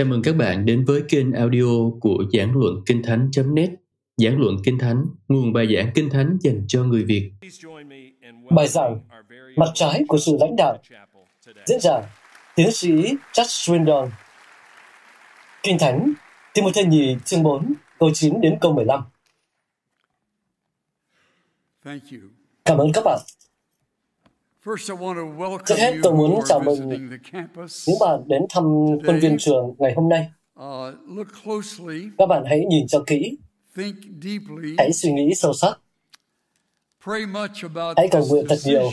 Chào mừng các bạn đến với kênh audio của Giảng Luận Kinh Thánh.net Giảng Luận Kinh Thánh, nguồn bài giảng Kinh Thánh dành cho người Việt. Bài giảng Mặt trái của sự lãnh đạo. Diễn giả Tiến sĩ Chuck Swindon Kinh Thánh Timothy nhì chương 4 câu 9 đến câu 15 Cảm ơn các bạn. Trước hết, tôi muốn chào mừng những bạn đến thăm quân viên trường ngày hôm nay. Các bạn hãy nhìn cho kỹ, hãy suy nghĩ sâu sắc, hãy cầu nguyện thật nhiều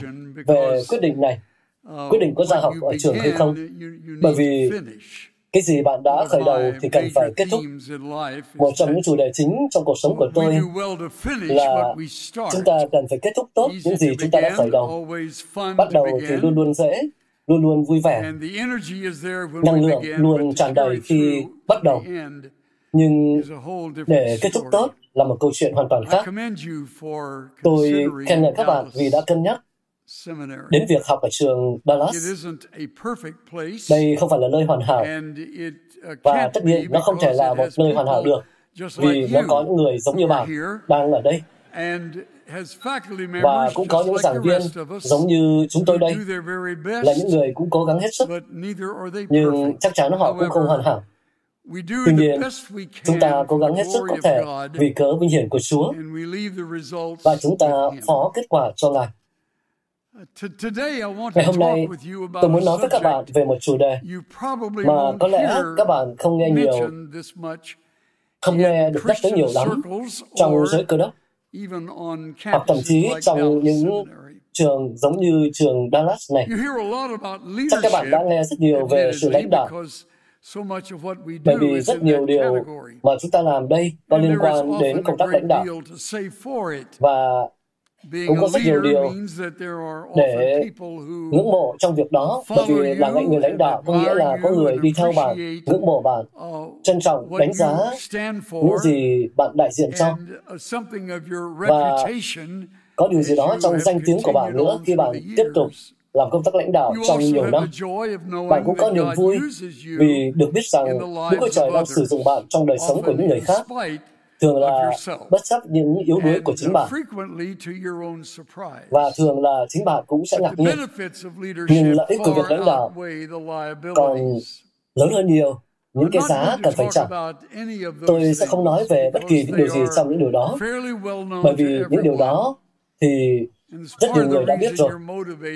về quyết định này, quyết định có ra học ở trường hay không, bởi vì cái gì bạn đã khởi đầu thì cần phải kết thúc. Một trong những chủ đề chính trong cuộc sống của tôi là chúng ta cần phải kết thúc tốt những gì chúng ta đã khởi đầu. Bắt đầu thì luôn luôn dễ, luôn luôn vui vẻ. Năng lượng luôn tràn đầy khi bắt đầu. Nhưng để kết thúc tốt là một câu chuyện hoàn toàn khác. Tôi khen ngợi các bạn vì đã cân nhắc đến việc học ở trường Dallas. Đây không phải là nơi hoàn hảo, và tất nhiên nó không thể là một nơi hoàn hảo được, vì nó có những người giống như bạn đang ở đây, và cũng có những giảng viên giống như chúng tôi đây, là những người cũng cố gắng hết sức, nhưng chắc chắn họ cũng không hoàn hảo. Tuy nhiên, chúng ta cố gắng hết sức có thể vì cớ vinh hiển của Chúa, và chúng ta phó kết quả cho Ngài. Ngày hôm nay, tôi muốn nói với các bạn về một chủ đề mà có lẽ các bạn không nghe nhiều, không nghe được nhắc tới nhiều lắm trong giới cơ đốc, hoặc thậm chí trong những trường giống như trường Dallas này. Chắc các bạn đã nghe rất nhiều về sự lãnh đạo, bởi vì rất nhiều điều mà chúng ta làm đây có liên quan đến công tác lãnh đạo. Và cũng có rất nhiều điều để ngưỡng mộ trong việc đó bởi vì là những người lãnh đạo có nghĩa là có người đi theo bạn ngưỡng mộ bạn trân trọng đánh giá những gì bạn đại diện cho và có điều gì đó trong danh tiếng của bạn nữa khi bạn tiếp tục làm công tác lãnh đạo trong nhiều năm. Bạn cũng có niềm vui vì được biết rằng Đức Chúa Trời đang sử dụng bạn trong đời sống của những người khác thường là bất chấp những yếu đuối của chính bạn. và thường là chính bạn cũng sẽ ngạc nhiên. nhưng lợi ích của việc lãnh đạo còn lớn hơn nhiều. Những cái giá cần phải trả. Tôi sẽ không nói về bất kỳ những điều gì trong những điều đó, bởi vì những điều đó thì rất nhiều người đã biết rồi.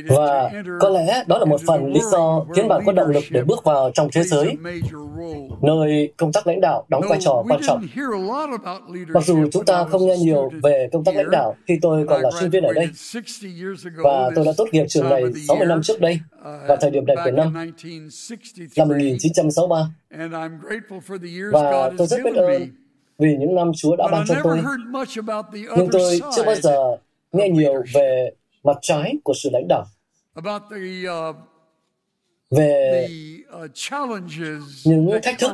Và có lẽ đó là một phần lý do khiến bạn có động lực để bước vào trong thế giới, nơi công tác lãnh đạo đóng vai trò quan trọng. Mặc dù chúng ta không nghe nhiều về công tác lãnh đạo khi tôi còn là sinh viên ở đây, và tôi đã tốt nghiệp trường này 60 năm trước đây, vào thời điểm này của năm, năm 1963. Và tôi rất biết ơn vì những năm Chúa đã ban cho tôi. Nhưng tôi chưa bao giờ nghe nhiều về mặt trái của sự lãnh đạo. Về những thách thức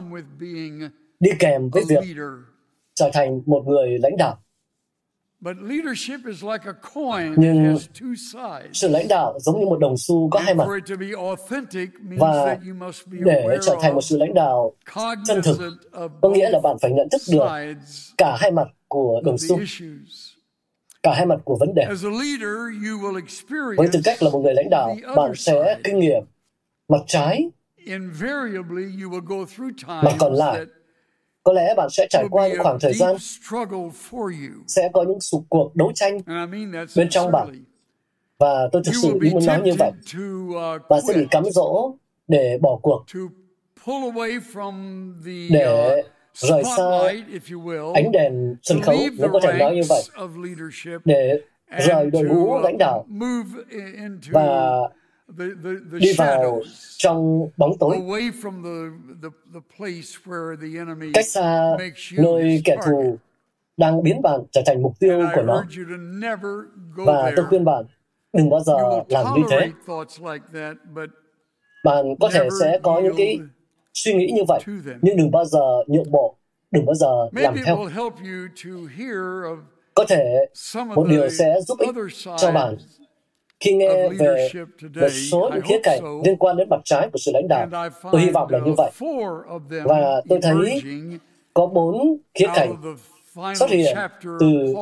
đi kèm với việc trở thành một người lãnh đạo. Nhưng sự lãnh đạo giống như một đồng xu có hai mặt. và để trở thành một sự lãnh đạo chân thực có nghĩa là bạn phải nhận thức được cả hai mặt của đồng xu cả hai mặt của vấn đề. Với tư cách là một người lãnh đạo, bạn sẽ kinh nghiệm mặt trái. Mặt còn lại, có lẽ bạn sẽ trải qua những khoảng thời gian sẽ có những cuộc cuộc đấu tranh bên trong bạn. Và tôi thực sự muốn nói như vậy. Bạn sẽ bị cắm dỗ để bỏ cuộc, để rời xa ánh đèn sân khấu, nếu có thể nói như vậy, để rời đội ngũ lãnh đạo và đi vào trong bóng tối, cách xa nơi kẻ thù đang biến bạn trở thành mục tiêu của nó. Và tôi khuyên bạn, đừng bao giờ làm như thế. Bạn có thể sẽ có những cái suy nghĩ như vậy, nhưng đừng bao giờ nhượng bộ, đừng bao giờ làm theo. Có thể một điều sẽ giúp ích cho bạn khi nghe về một số những khía cạnh liên quan đến mặt trái của sự lãnh đạo, tôi hy vọng là như vậy. Và tôi thấy có bốn khía cạnh xuất hiện từ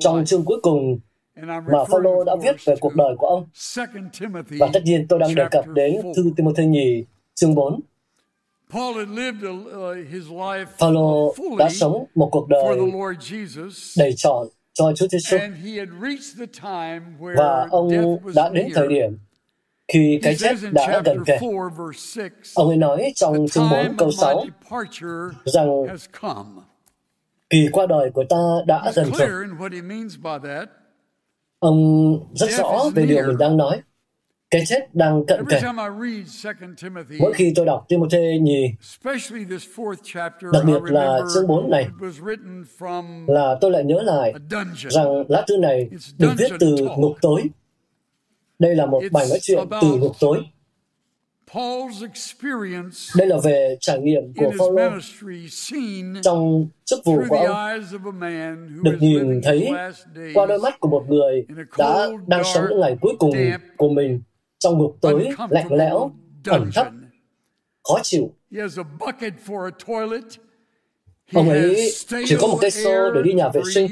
trong chương cuối cùng mà Phaolô đã viết về cuộc đời của ông. Và tất nhiên tôi đang đề cập đến thư Timothy nhì chương 4. Phaolô đã sống một cuộc đời đầy trọn cho Chúa Giêsu và ông đã đến thời điểm khi cái chết đã gần kề. Ông ấy nói trong chương 4 câu 6 rằng kỳ qua đời của ta đã gần rồi. Ông rất rõ về điều mình đang nói. Cái chết đang cận kề. Mỗi khi tôi đọc Timothy nhì, đặc biệt là chương 4 này, là tôi lại nhớ lại rằng lá thư này được viết từ ngục tối. Đây là một bài nói chuyện từ ngục tối. Đây là về trải nghiệm của Phaolô trong chức vụ của ông được nhìn thấy qua đôi mắt của một người đã đang sống những ngày cuối cùng của mình trong ngục tối lạnh lẽo, ẩm thấp, khó chịu. Ông ấy chỉ có một cái xô để đi nhà vệ sinh.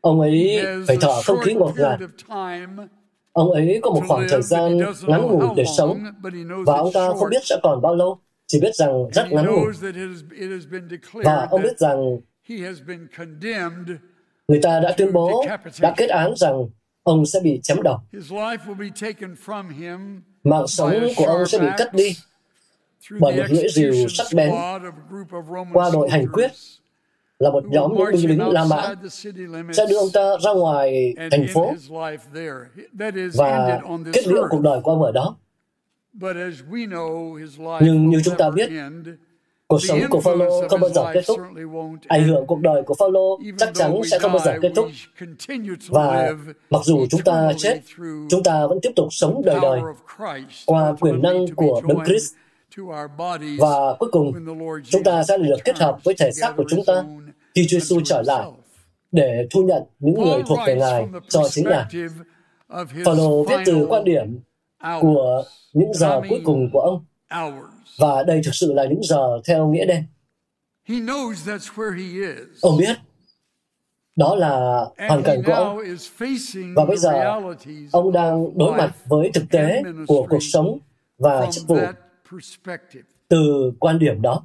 Ông ấy phải thở không khí ngột ngạt. Ông ấy có một khoảng thời gian ngắn ngủi để sống, và ông ta không biết sẽ còn bao lâu, chỉ biết rằng rất ngắn ngủi. Và ông biết rằng người ta đã tuyên bố, đã kết án rằng ông sẽ bị chém đầu. Mạng sống của ông sẽ bị cắt đi bởi một lưỡi rìu sắc bén qua đội hành quyết là một nhóm những binh lính La Mã sẽ đưa ông ta ra ngoài thành phố và kết liễu cuộc đời của ông ở đó. Nhưng như chúng ta biết, Cuộc sống của Phaolô không bao giờ kết thúc. Ảnh hưởng cuộc đời của Phaolô chắc chắn sẽ không bao giờ kết thúc. Và mặc dù chúng ta chết, chúng ta vẫn tiếp tục sống đời đời qua quyền năng của Đấng Christ. Và cuối cùng, chúng ta sẽ được kết hợp với thể xác của chúng ta khi Chúa Giêsu trở lại để thu nhận những người thuộc về Ngài cho chính Ngài. Phaolô viết từ quan điểm của những giờ cuối cùng của ông và đây thực sự là những giờ theo nghĩa đen. Ông biết đó là hoàn cảnh của ông. Và bây giờ, ông đang đối mặt với thực tế của cuộc sống và chức vụ từ quan điểm đó.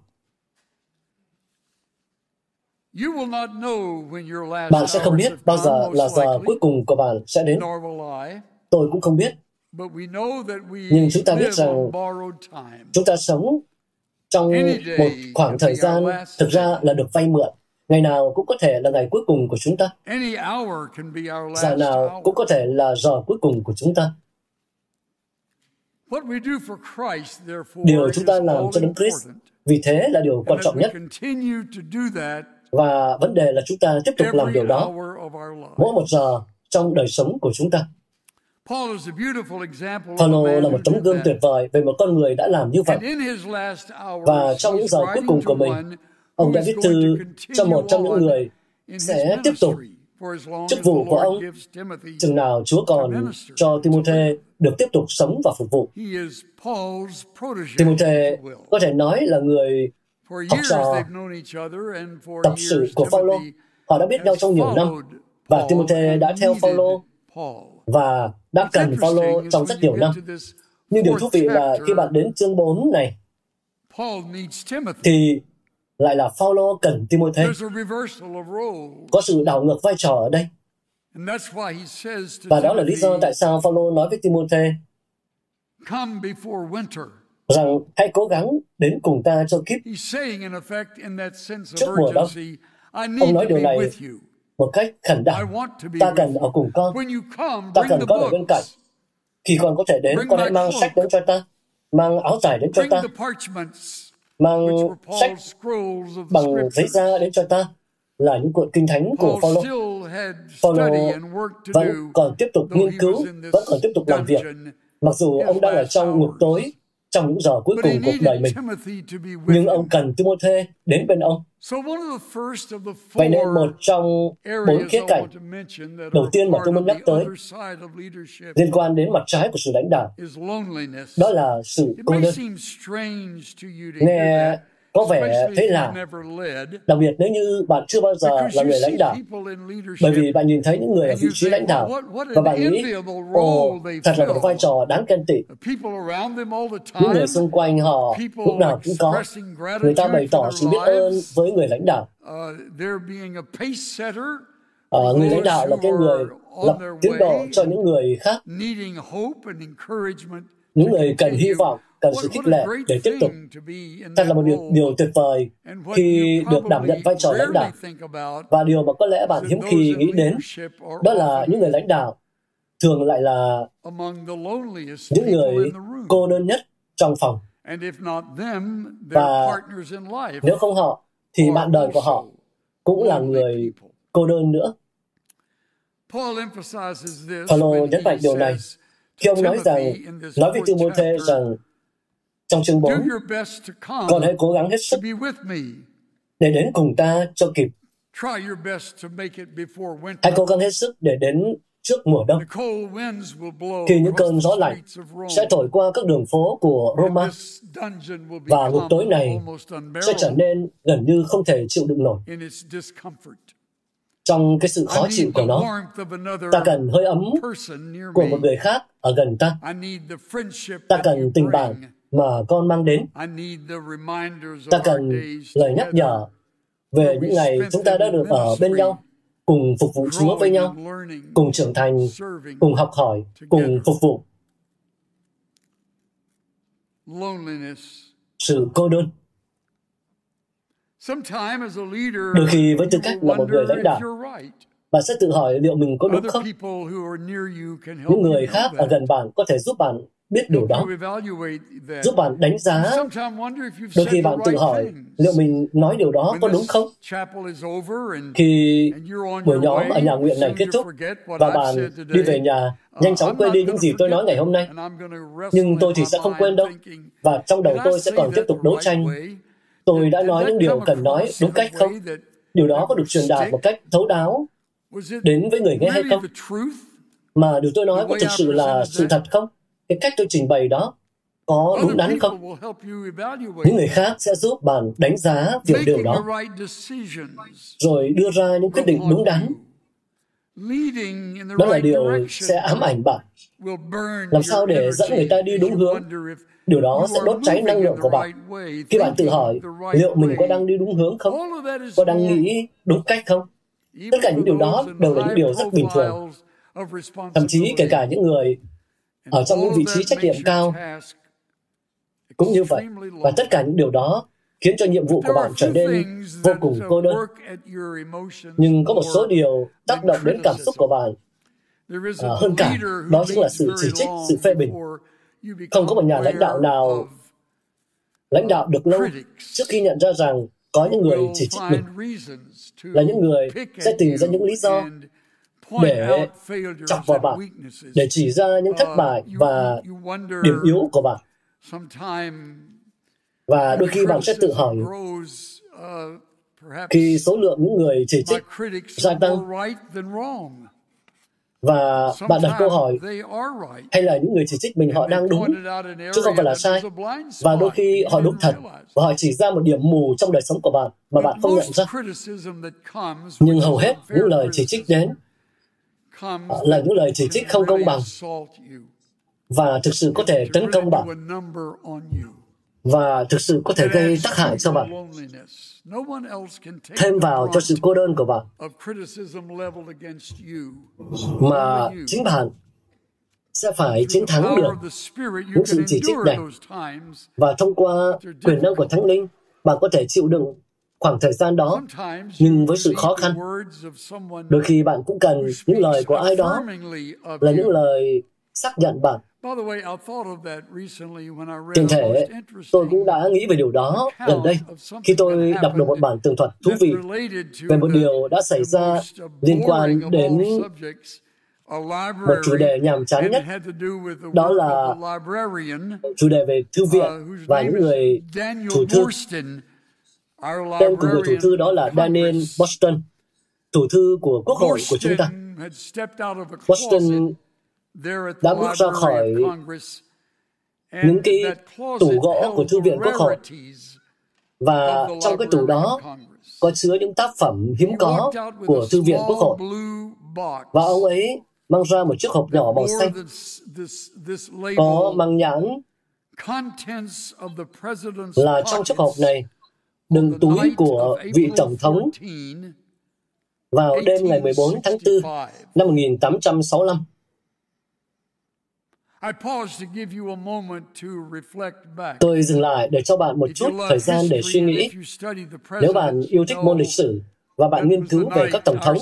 Bạn sẽ không biết bao giờ là giờ cuối cùng của bạn sẽ đến. Tôi cũng không biết. Nhưng chúng ta biết rằng chúng ta sống trong một khoảng thời gian thực ra là được vay mượn. Ngày nào cũng có thể là ngày cuối cùng của chúng ta. Giờ nào cũng có thể là giờ cuối cùng của chúng ta. Điều chúng ta làm cho Đấng Christ vì thế là điều quan trọng nhất. Và vấn đề là chúng ta tiếp tục làm điều đó mỗi một giờ trong đời sống của chúng ta. Paulo là một tấm gương tuyệt vời về một con người đã làm như vậy. Và trong những giờ cuối cùng của mình, ông đã viết thư cho một trong những người sẽ tiếp tục chức vụ của ông chừng nào Chúa còn cho Timothy được tiếp tục sống và phục vụ. Timothy có thể nói là người học trò tập sự của Phaolô. Họ đã biết nhau trong nhiều năm và Timothy đã theo Phaolô và đã cần Phaolô trong rất nhiều năm. Nhưng điều thú vị là khi bạn đến chương 4 này, thì lại là Phaolô cần Timothy. Có sự đảo ngược vai trò ở đây. Và đó là lý do tại sao Phaolô nói với Timothy rằng hãy cố gắng đến cùng ta cho kiếp trước mùa đông. Ông nói điều này một cách khẩn đạo. Ta cần ở cùng con. Ta cần con ở bên cạnh. Khi con có thể đến, con hãy mang sách đến cho ta. Mang áo giải đến cho ta. Mang sách bằng giấy da đến cho ta là những cuộn kinh thánh của Paulo. Paulo vẫn còn tiếp tục nghiên cứu, vẫn còn tiếp tục làm việc. Mặc dù ông đang ở trong ngục tối, trong những giờ cuối cùng cuộc đời mình. Nhưng ông cần Timothy đến bên ông. Vậy nên một trong bốn khía cạnh đầu tiên mà tôi muốn nhắc tới liên quan đến mặt trái của sự lãnh đạo đó là sự cô đơn. Nghe có vẻ thế là đặc biệt nếu như bạn chưa bao giờ là người lãnh đạo bởi vì bạn nhìn thấy những người ở vị trí lãnh đạo. và bạn nghĩ ồ thật là một vai trò đáng khen tị. Những người xung quanh họ lúc nào cũng có người ta bày tỏ sự biết ơn với người lãnh đạo. Ờ, người lãnh đạo là cái người lập tiến độ cho những người khác. những người cần hy vọng cần sự khích lệ để tiếp tục. Thật là một điều, điều tuyệt vời khi được đảm nhận vai trò lãnh đạo. Và điều mà có lẽ bạn hiếm khi nghĩ đến đó là những người lãnh đạo thường lại là những người cô đơn nhất trong phòng. Và nếu không họ, thì bạn đời của họ cũng là người cô đơn nữa. Paulo nhấn mạnh điều này khi ông nói rằng nói với Timothy rằng trong chương 4, con hãy cố gắng hết sức để đến cùng ta cho kịp. Hãy cố gắng hết sức để đến trước mùa đông. Khi những cơn gió lạnh sẽ thổi qua các đường phố của Roma và ngục tối này sẽ trở nên gần như không thể chịu đựng nổi. Trong cái sự khó chịu của nó, ta cần hơi ấm của một người khác ở gần ta. Ta cần tình bạn mà con mang đến. Ta cần lời nhắc nhở về những ngày chúng ta đã được ở bên nhau, cùng phục vụ Chúa với nhau, cùng trưởng thành, cùng học hỏi, cùng phục vụ. Sự cô đơn. Đôi khi với tư cách là một người lãnh đạo, bạn sẽ tự hỏi liệu mình có đúng không? Những người khác ở gần bạn có thể giúp bạn biết điều đó, giúp bạn đánh giá. Đôi khi bạn tự hỏi liệu mình nói điều đó có đúng không? Khi buổi nhóm ở nhà nguyện này kết thúc và bạn đi về nhà, nhanh chóng quên đi những gì tôi nói ngày hôm nay. Nhưng tôi thì sẽ không quên đâu. Và trong đầu tôi sẽ còn tiếp tục đấu tranh. Tôi đã nói những điều cần nói đúng cách không? Điều đó có được truyền đạt một cách thấu đáo đến với người nghe hay không? Mà điều tôi nói có thực sự là sự thật không? Cái cách tôi trình bày đó có đúng đắn không? Những người khác sẽ giúp bạn đánh giá việc điều đó, rồi đưa ra những quyết định đúng đắn. Đó là điều sẽ ám ảnh bạn. Làm sao để dẫn người ta đi đúng hướng? Điều đó sẽ đốt cháy năng lượng của bạn. Khi bạn tự hỏi liệu mình có đang đi đúng hướng không? Có đang nghĩ đúng cách không? Tất cả những điều đó đều là những điều rất bình thường. Thậm chí kể cả những người ở trong những vị trí trách nhiệm cao cũng như vậy. Và tất cả những điều đó khiến cho nhiệm vụ của bạn trở nên vô cùng cô đơn. Nhưng có một số điều tác động đến cảm xúc của bạn. À, hơn cả đó chính là sự chỉ trích sự phê bình. Không có một nhà lãnh đạo nào lãnh đạo được lâu trước khi nhận ra rằng có những người chỉ trích mình là những người sẽ tìm ra những lý do để chọc vào bạn, để chỉ ra những thất uh, bại và điểm yếu của bạn. Và đôi khi bạn sẽ tự hỏi, uh, khi số lượng những người chỉ trích gia tăng, và bạn đặt câu hỏi hay là những người chỉ trích mình họ đang đúng? chứ không phải là sai. và đôi khi họ đúng thật và họ chỉ ra một điểm mù trong đời sống của bạn mà bạn không nhận ra. nhưng hầu hết những lời chỉ trích đến là những lời chỉ trích không công bằng. Và thực sự có thể tấn công bạn. Và thực sự có thể gây tác hại cho bạn. Thêm vào cho sự cô đơn của bạn. Mà chính bạn sẽ phải chiến thắng được những sự chỉ trích này. Và thông qua quyền năng của thánh linh, bạn có thể chịu đựng khoảng thời gian đó. Nhưng với sự khó khăn đôi khi bạn cũng cần những lời của ai đó là những lời xác nhận bạn. Tiện thể, tôi cũng đã nghĩ về điều đó gần đây. khi tôi đọc được một bản tường thuật thú vị về một điều đã xảy ra liên quan đến một chủ đề nhàm chán nhất. đó là chủ đề về thư viện và những người chủ thư tên của người thủ thư đó là Daniel Boston thủ thư của quốc hội của chúng ta. Boston đã bước ra khỏi những cái tủ gỗ của thư viện quốc hội. Và trong cái tủ đó có chứa những tác phẩm hiếm có của thư viện quốc hội. Và ông ấy mang ra một chiếc hộp nhỏ màu xanh có mang nhãn là trong chiếc hộp này đựng túi của vị tổng thống vào đêm ngày 14 tháng 4 năm 1865. Tôi dừng lại để cho bạn một chút thời gian để suy nghĩ. Nếu bạn yêu thích môn lịch sử và bạn nghiên cứu về các tổng thống,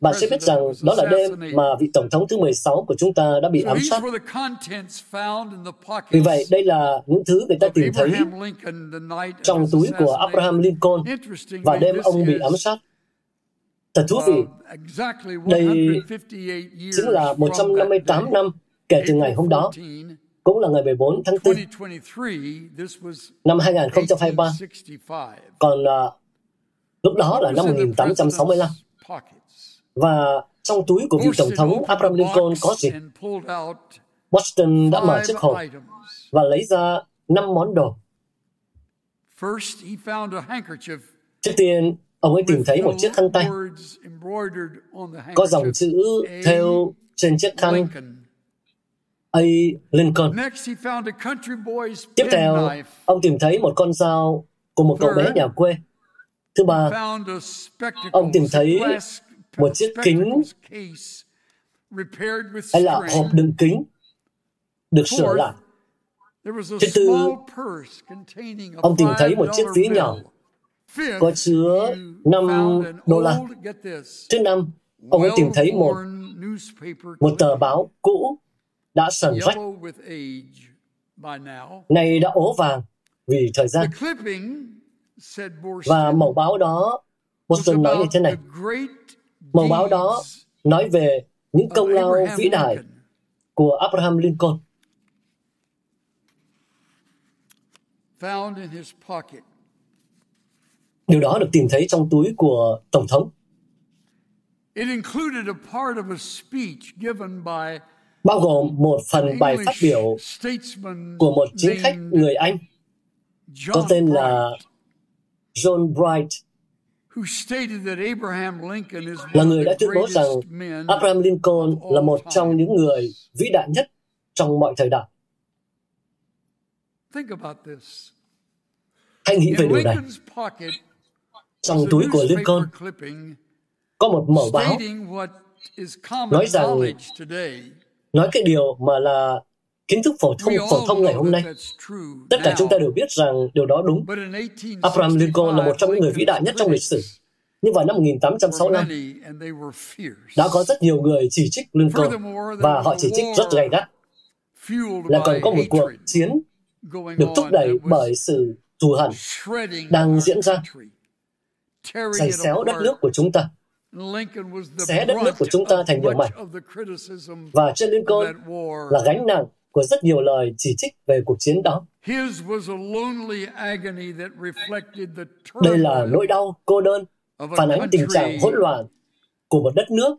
bạn sẽ biết rằng đó là đêm mà vị tổng thống thứ 16 của chúng ta đã bị ám sát. Vì vậy, đây là những thứ người ta tìm thấy trong túi của Abraham Lincoln. Và đêm ông bị ám sát. Thật thú vị, đây chính là 158 năm kể từ ngày hôm đó, cũng là ngày 14 tháng 4 năm 2023. Còn uh, lúc đó là năm 1865. Và trong túi của vị Tổng thống Abraham Lincoln có gì? Boston đã mở chiếc hộp và lấy ra năm món đồ. Trước tiên, ông ấy tìm thấy một chiếc khăn tay có dòng chữ theo trên chiếc khăn A. Lincoln. Tiếp theo, ông tìm thấy một con dao của một cậu bé nhà quê. Thứ ba, ông tìm thấy một chiếc kính hay là hộp đựng kính được sửa lại. Thứ tư, ông tìm thấy một chiếc ví nhỏ có chứa 5 đô la. Thứ năm, ông ấy tìm thấy một một tờ báo cũ đã sần rách, này đã ố vàng vì thời gian. Và mẫu báo đó, Boston nói như thế này, mẫu báo đó nói về những công lao vĩ đại của Abraham Lincoln. Điều đó được tìm thấy trong túi của Tổng thống. bao gồm một phần bài phát biểu của một chính khách người Anh có tên là John Bright là người đã tuyên bố rằng Abraham Lincoln là một trong những người vĩ đại nhất trong mọi thời đại. Hãy nghĩ về điều này. Trong túi của Lincoln có một mẩu báo nói rằng nói cái điều mà là kiến thức phổ thông phổ thông ngày hôm nay. Tất cả chúng ta đều biết rằng điều đó đúng. Abraham Lincoln là một trong những người vĩ đại nhất trong lịch sử. Nhưng vào năm 1865, đã có rất nhiều người chỉ trích Lincoln và họ chỉ trích rất gay gắt. Là còn có một cuộc chiến được thúc đẩy bởi sự thù hận đang diễn ra giày xéo đất nước của chúng ta xé đất nước của chúng ta thành nhiều mảnh. Và trên Lincoln là gánh nặng của rất nhiều lời chỉ trích về cuộc chiến đó. Đây là nỗi đau, cô đơn, phản ánh tình trạng hỗn loạn của một đất nước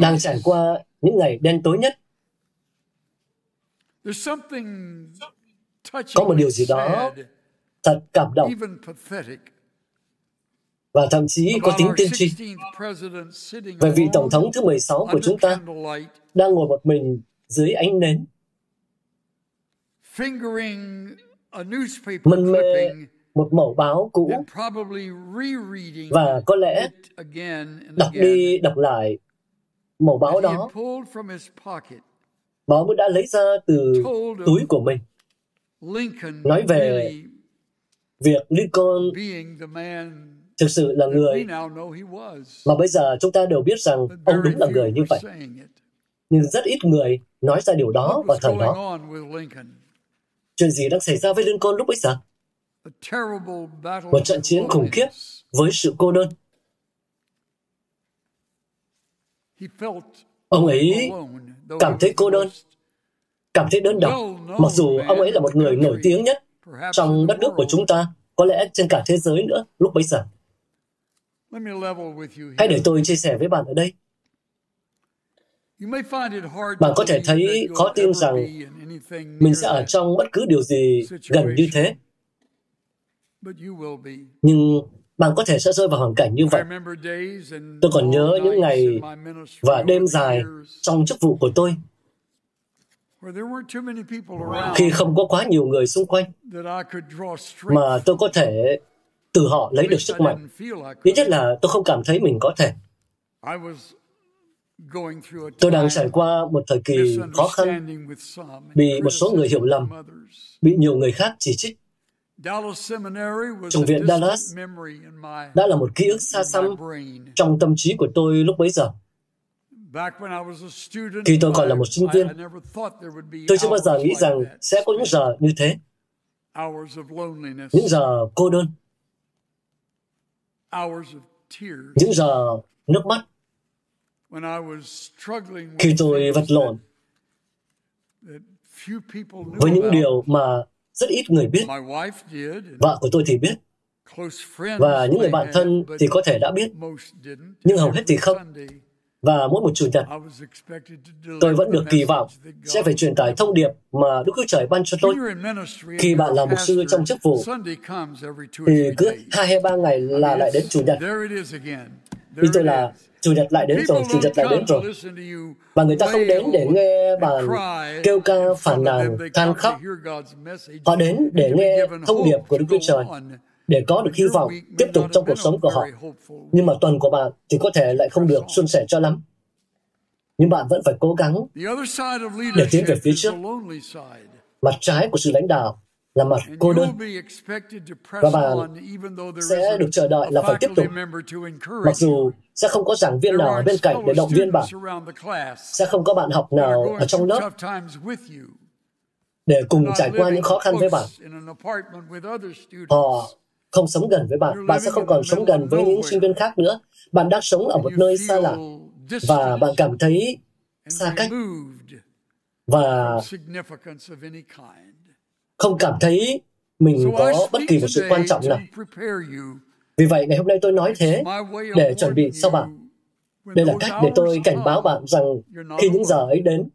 đang trải qua những ngày đen tối nhất. Có một điều gì đó thật cảm động và thậm chí có tính tiên tri. về vị Tổng thống thứ 16 của chúng ta đang ngồi một mình dưới ánh nến. mân mê một mẫu báo cũ. và có lẽ đọc đi đọc lại mẫu báo đó báo mới đã lấy ra từ túi của mình. Nói về việc Lincoln thực sự là người mà bây giờ chúng ta đều biết rằng ông đúng là người như vậy. Nhưng rất ít người nói ra điều đó vào thời đó. Chuyện gì đang xảy ra với Lincoln lúc bấy giờ? Một trận chiến khủng khiếp với sự cô đơn. Ông ấy cảm thấy cô đơn, cảm thấy đơn độc, mặc dù ông ấy là một người nổi tiếng nhất trong đất nước của chúng ta, có lẽ trên cả thế giới nữa lúc bấy giờ. Hãy để tôi chia sẻ với bạn ở đây. Bạn có thể thấy khó tin rằng mình sẽ ở trong bất cứ điều gì gần như thế. Nhưng bạn có thể sẽ rơi vào hoàn cảnh như vậy. Tôi còn nhớ những ngày và đêm dài trong chức vụ của tôi khi không có quá nhiều người xung quanh mà tôi có thể từ họ lấy được sức mạnh. Ít nhất là tôi không cảm thấy mình có thể. Tôi đang trải qua một thời kỳ khó khăn, bị một số người hiểu lầm, bị nhiều người khác chỉ trích. Trường viện Dallas đã là một ký ức xa xăm trong tâm trí của tôi lúc bấy giờ. Khi tôi còn là một sinh viên, tôi chưa bao giờ nghĩ rằng sẽ có những giờ như thế. Những giờ cô đơn. Những giờ nước mắt. Khi tôi vật lộn với những điều mà rất ít người biết. Vợ của tôi thì biết. Và những người bạn thân thì có thể đã biết. Nhưng hầu hết thì không. Và mỗi một chủ nhật, tôi vẫn được kỳ vọng sẽ phải truyền tải thông điệp mà Đức Chúa Trời ban cho tôi. Khi bạn là mục sư trong chức vụ, thì cứ hai hay ba ngày là lại đến chủ nhật. Ý tôi là chủ nhật lại đến rồi, chủ nhật lại đến rồi. Và người ta không đến để nghe bạn kêu ca phản nàn, than khóc. Họ đến để nghe thông điệp của Đức Chúa Trời để có được hy vọng tiếp tục trong cuộc sống của họ. Nhưng mà tuần của bạn thì có thể lại không được suôn sẻ cho lắm. Nhưng bạn vẫn phải cố gắng để tiến về phía trước. Mặt trái của sự lãnh đạo là mặt cô đơn. Và bạn sẽ được chờ đợi là phải tiếp tục. Mặc dù sẽ không có giảng viên nào ở bên cạnh để động viên bạn. Sẽ không có bạn học nào ở trong lớp để cùng trải qua những khó khăn với bạn. Họ không sống gần với bạn. Bạn sẽ không còn sống gần với những sinh viên khác nữa. Bạn đang sống ở một nơi xa lạ và bạn cảm thấy xa cách và không cảm thấy mình có bất kỳ một sự quan trọng nào. Vì vậy, ngày hôm nay tôi nói thế để chuẩn bị cho bạn. Đây là cách để tôi cảnh báo bạn rằng khi những giờ ấy đến,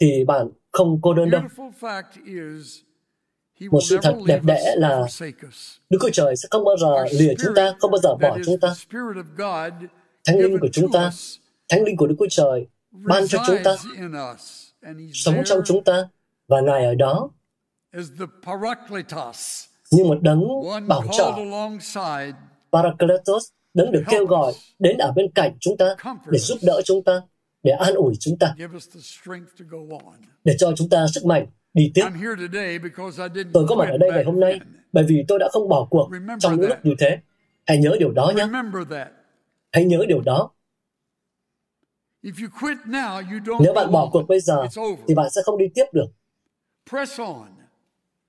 thì bạn không cô đơn đâu. Một sự thật đẹp đẽ là Đức Chúa Trời sẽ không bao giờ lìa chúng ta, không bao giờ bỏ chúng ta. Thánh linh của chúng ta, Thánh linh của Đức Chúa Trời ban cho chúng ta, sống trong chúng ta, và Ngài ở đó như một đấng bảo trợ. Parakletos, đấng được kêu gọi đến ở bên cạnh chúng ta để giúp đỡ chúng ta, để an ủi chúng ta, để cho chúng ta sức mạnh đi tiếp. Tôi có mặt ở đây ngày hôm nay bởi vì tôi đã không bỏ cuộc trong những lúc như thế. Hãy nhớ điều đó nhé. Hãy nhớ điều đó. Nếu bạn bỏ cuộc bây giờ, thì bạn sẽ không đi tiếp được.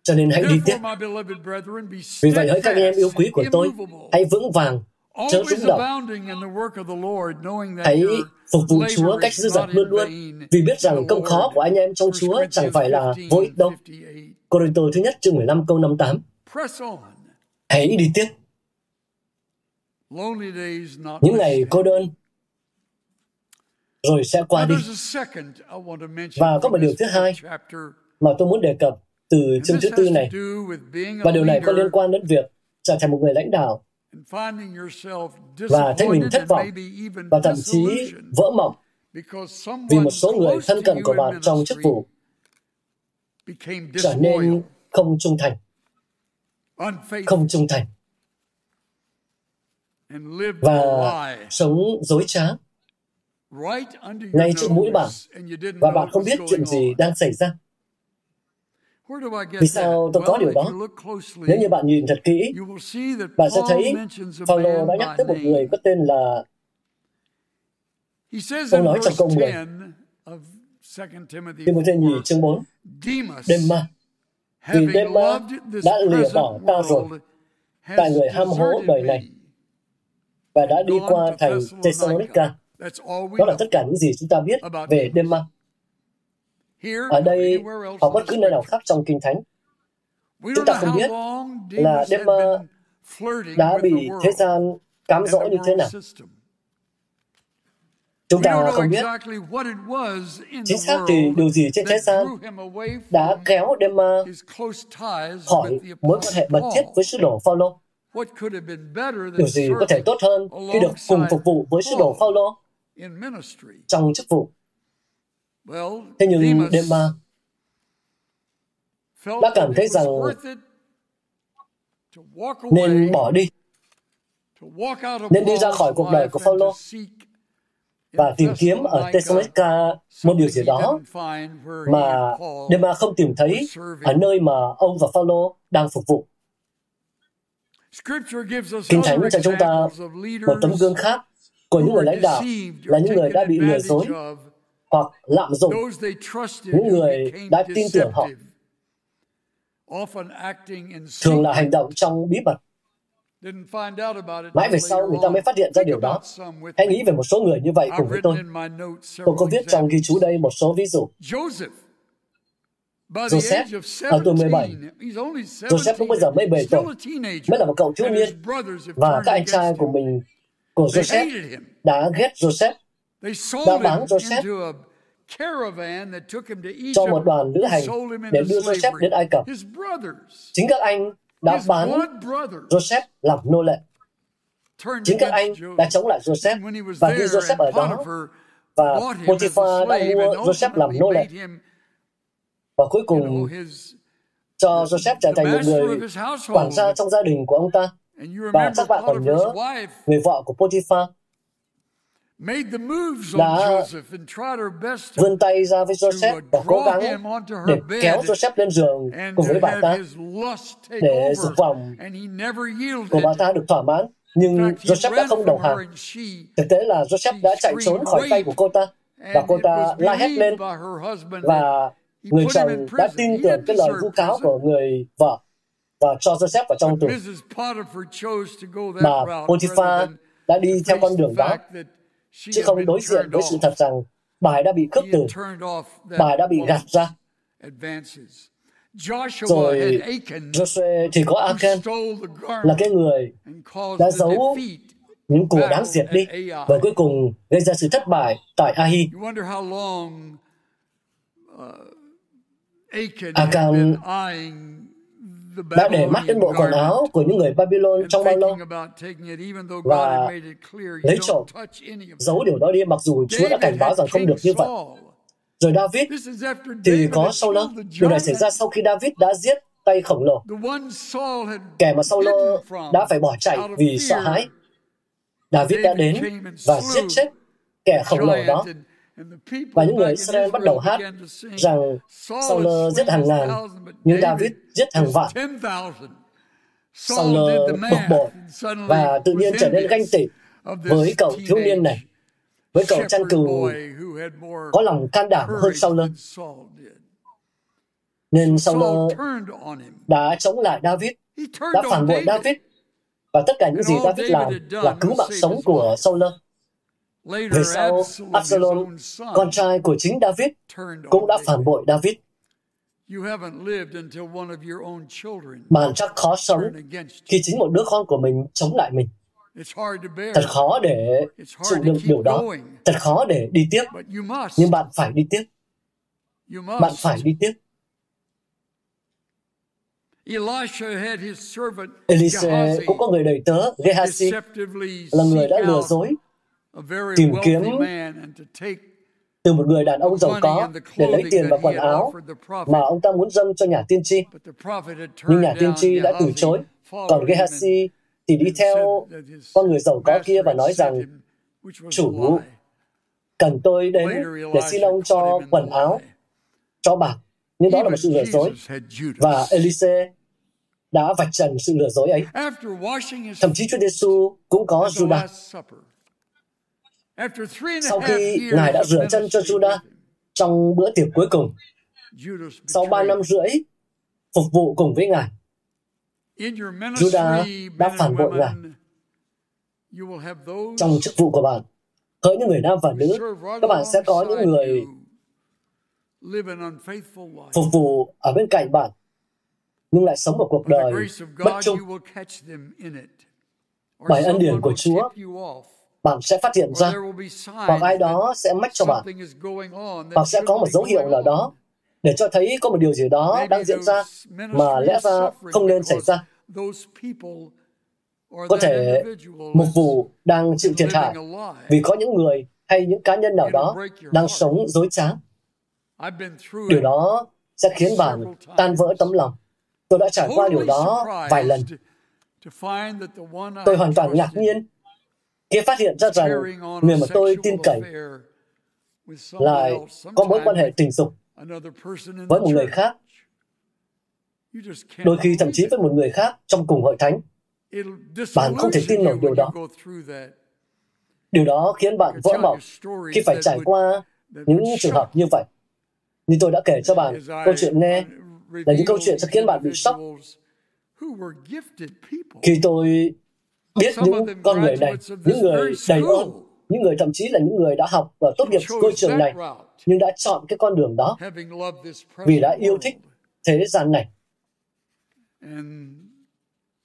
Cho nên hãy đi tiếp. Vì vậy hỡi các em yêu quý của tôi, hãy vững vàng, chớ rung động. Hãy phục vụ Chúa cách dư dật luôn luôn, vì biết rằng công khó của anh em trong Chúa chẳng phải là vô ích đâu. Cô-rin-tô thứ nhất chương 15 câu 58. Hãy đi tiếp. Những ngày cô đơn rồi sẽ qua đi. Và có một điều thứ hai mà tôi muốn đề cập từ chương thứ tư này. Và điều này có liên quan đến việc trở thành một người lãnh đạo và thấy mình thất vọng và thậm chí vỡ mộng vì một số người thân cận của bạn trong chức vụ trở nên không trung thành không trung thành và sống dối trá. ngay trước mũi bạn và bạn không biết chuyện gì đang xảy ra vì sao? tôi có điều đó? Nếu như bạn nhìn thật kỹ, bạn sẽ thấy Phaolô đã nhắc tới một người có tên là Ông nói trong câu 10 Timothy nhì chương 4 Dema Vì Dema đã lìa bỏ ta rồi. tại người ham hố đời này và đã đi qua thành Thessalonica. Đó là tất cả những gì chúng ta biết về Dema. Ở đây hoặc bất cứ nơi nào khác trong Kinh Thánh, chúng ta không biết là Dema đã bị thế gian cám dỗ như thế nào. Chúng ta không biết chính xác thì điều gì trên thế gian đã kéo Dema khỏi mối quan hệ mật thiết với sứ đồ Phaolô. Điều gì có thể tốt hơn khi được cùng phục vụ với sứ đồ Phaolô trong chức vụ? Thế nhưng Dema đã cảm thấy rằng nên bỏ đi, nên đi ra khỏi cuộc đời của Phaolô và tìm kiếm ở Thessalonica một điều gì đó mà Dema không tìm thấy ở nơi mà ông và Phaolô đang phục vụ. Kinh Thánh cho chúng ta một tấm gương khác của những người lãnh đạo là những người đã bị lừa dối hoặc lạm dụng, những người đã tin tưởng họ. Thường là hành động trong bí mật. Mãi về sau người ta mới phát hiện ra điều đó. Hãy nghĩ về một số người như vậy cùng với tôi. Tôi có viết trong ghi chú đây một số ví dụ. Joseph, ở tuổi 17, Joseph lúc bây giờ mới 17 tuổi, mới là một cậu thiếu niên, và các anh trai của mình, của Joseph, đã ghét Joseph, đã bán Joseph cho một đoàn lữ hành để đưa Joseph đến Ai Cập. Chính các anh đã bán Joseph làm nô lệ. Chính các anh đã chống lại Joseph và đưa Joseph ở đó và Potiphar đã mua Joseph làm nô lệ và cuối cùng cho Joseph trở thành một người quản gia trong gia đình của ông ta. Và các bạn còn nhớ người vợ của Potiphar đã vươn tay ra với Joseph và cố gắng để kéo Joseph lên giường cùng với bà ta để dục vọng của bà ta được thỏa mãn. Nhưng Joseph đã không đầu hàng. Thực tế là Joseph đã chạy trốn khỏi tay của cô ta và cô ta la hét lên và người chồng đã tin tưởng cái lời vu cáo của người vợ và cho Joseph vào trong tù. Mà Potiphar đã đi theo con đường đó, chứ không đối diện với sự thật rằng bà ấy đã bị cướp tử, bà ấy đã bị gạt ra. Rồi Joshua thì có Achan là cái người đã giấu những của đáng diệt đi và cuối cùng gây ra sự thất bại tại Ahi. Achan đã để mắt đến bộ quần áo của những người Babylon trong bao lâu và lấy trộm, giấu điều đó đi mặc dù Chúa đã cảnh báo rằng không được như vậy. Rồi David thì có Saul. Điều này xảy ra sau khi David đã giết tay khổng lồ. Kẻ mà Saul đã phải bỏ chạy vì sợ hãi. David đã đến và giết chết kẻ khổng lồ đó và những người Israel bắt đầu hát rằng Saul giết hàng ngàn, nhưng David giết hàng vạn. Saul bực bội và tự nhiên trở nên ganh tị với cậu thiếu niên này, với cậu chăn cừu có lòng can đảm hơn Saul. Nên Saul đã chống lại David, đã phản bội David, và tất cả những gì David làm là cứu mạng sống của Saul. Về sau, Absalom, con trai của chính David, cũng đã phản bội David. Bạn chắc khó sống khi chính một đứa con của mình chống lại mình. Thật khó để chịu đựng điều đó. Thật khó để đi tiếp. Nhưng bạn phải đi tiếp. Bạn phải đi tiếp. Elise cũng có người đầy tớ, Gehazi, là người đã lừa dối tìm kiếm từ một người đàn ông giàu có để lấy tiền và quần áo mà ông ta muốn dâng cho nhà tiên tri. Nhưng nhà tiên tri đã từ chối. Còn Gehazi thì đi theo con người giàu có kia và nói rằng, chủ, cần tôi đến để xin ông cho quần áo, cho bạc. Nhưng đó là một sự lừa dối. Và Elise đã vạch trần sự lừa dối ấy. Thậm chí Chúa Giêsu cũng có Judas. Sau khi Ngài đã rửa chân cho Judah trong bữa tiệc cuối cùng, sau ba năm rưỡi phục vụ cùng với Ngài, Judah đã phản bội Ngài. Trong chức vụ của bạn, hỡi những người nam và nữ các bạn sẽ có những người phục vụ ở bên cạnh bạn nhưng lại sống một cuộc đời bất trung. bởi ân điển của Chúa bạn sẽ phát hiện ra. hoặc ai đó sẽ mách cho bạn. hoặc sẽ có một dấu hiệu nào đó để cho thấy có một điều gì đó đang diễn ra mà lẽ ra không nên xảy ra. có thể một vụ đang chịu thiệt hại vì có những người hay những cá nhân nào đó đang sống dối trá. Điều đó sẽ khiến bạn tan vỡ tấm lòng. Tôi đã trải qua điều đó vài lần. tôi hoàn toàn ngạc nhiên khi phát hiện ra rằng người mà tôi tin cậy lại có mối quan hệ tình dục với một người khác. Đôi khi thậm chí với một người khác trong cùng hội thánh. Bạn không thể tin nổi điều đó. điều đó khiến bạn vỡ mộng khi phải trải qua những trường hợp như vậy. Như tôi đã kể cho bạn câu chuyện nghe là những câu chuyện sẽ khiến bạn bị sốc. khi tôi biết những con người này những người đầy ơn những người thậm chí là những người đã học và tốt nghiệp ngôi trường này nhưng đã chọn cái con đường đó vì đã yêu thích thế gian này.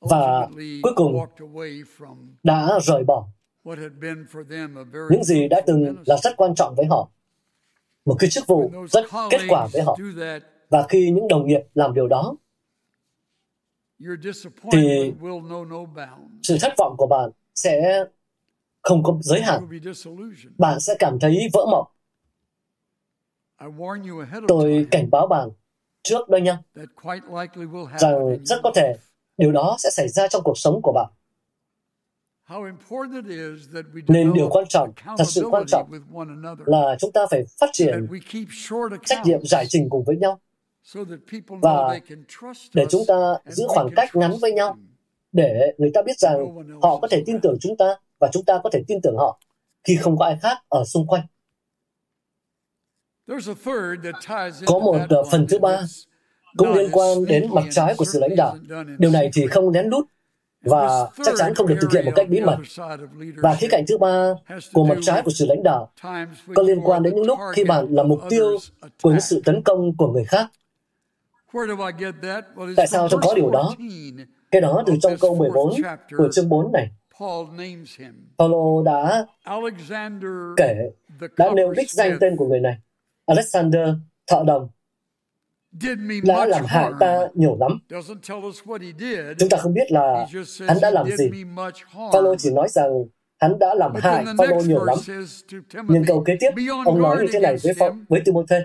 Và cuối cùng đã rời bỏ. những gì đã từng là rất quan trọng với họ một cái chức vụ rất kết quả với họ. và khi những đồng nghiệp làm điều đó thì sự thất vọng của bạn sẽ không có giới hạn. Bạn sẽ cảm thấy vỡ mộng. Tôi cảnh báo bạn trước đây nha rằng rất có thể điều đó sẽ xảy ra trong cuộc sống của bạn. Nên điều quan trọng thật sự quan trọng là chúng ta phải phát triển trách nhiệm giải trình cùng với nhau và để chúng ta giữ khoảng cách ngắn với nhau để người ta biết rằng họ có thể tin tưởng chúng ta và chúng ta có thể tin tưởng họ khi không có ai khác ở xung quanh có một phần thứ ba cũng liên quan đến mặt trái của sự lãnh đạo. Điều này thì không lén lút và chắc chắn không được thực hiện một cách bí mật. Và khía cạnh thứ ba của mặt trái của sự lãnh đạo có liên quan đến những lúc khi bạn là mục tiêu của những sự tấn công của người khác. Tại sao tôi có điều đó? Cái đó từ trong câu 14 của chương 4 này. Paulo đã kể, đã nêu đích danh tên của người này. Alexander, thợ đồng, đã làm hại ta nhiều lắm. Chúng ta không biết là hắn đã làm gì. Phaolô chỉ nói rằng hắn đã làm hại Phaolô nhiều lắm. Nhưng câu kế tiếp, ông nói như thế này với với Timothy.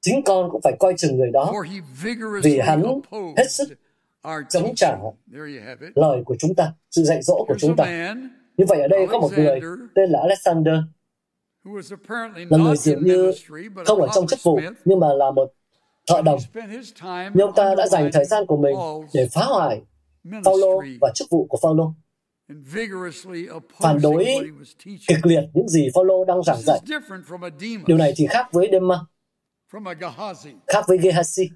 Chính con cũng phải coi chừng người đó, vì hắn hết sức chống trả lời của chúng ta, sự dạy dỗ của chúng ta. Như vậy ở đây có một người tên là Alexander, là người dường như không ở trong chức vụ nhưng mà là một thợ đồng. Nhưng ông ta đã dành thời gian của mình để phá hoại Paulo và chức vụ của Paulo phản đối kịch liệt những gì Paulo đang giảng dạy. Điều này thì khác với Dema, khác với Gehazi,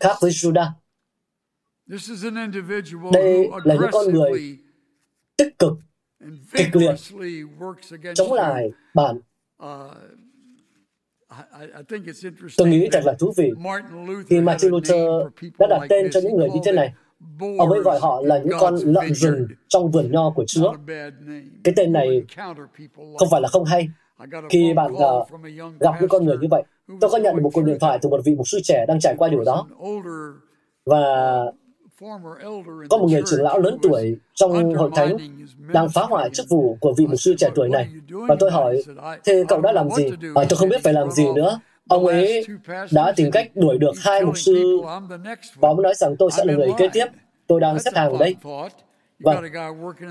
khác với Judah. Đây là những con người tích cực kịch liệt chống lại bạn. Tôi nghĩ thật là thú vị khi Martin Luther đã đặt tên cho những người như thế này. Ông ấy gọi họ là những con lợn rừng trong vườn nho của Chúa. Cái tên này không phải là không hay. Khi bạn uh, gặp những con người như vậy, tôi có nhận được một cuộc điện thoại từ một vị mục sư trẻ đang trải qua điều đó. Và có một người trưởng lão lớn tuổi trong hội thánh đang phá hoại chức vụ của vị mục sư trẻ tuổi này. Và tôi hỏi, thế cậu đã làm gì? À, tôi không biết phải làm gì nữa. Ông ấy đã tìm cách đuổi được hai mục sư và ông nói rằng tôi sẽ là người kế tiếp. Tôi đang xếp hàng ở đây. Vâng,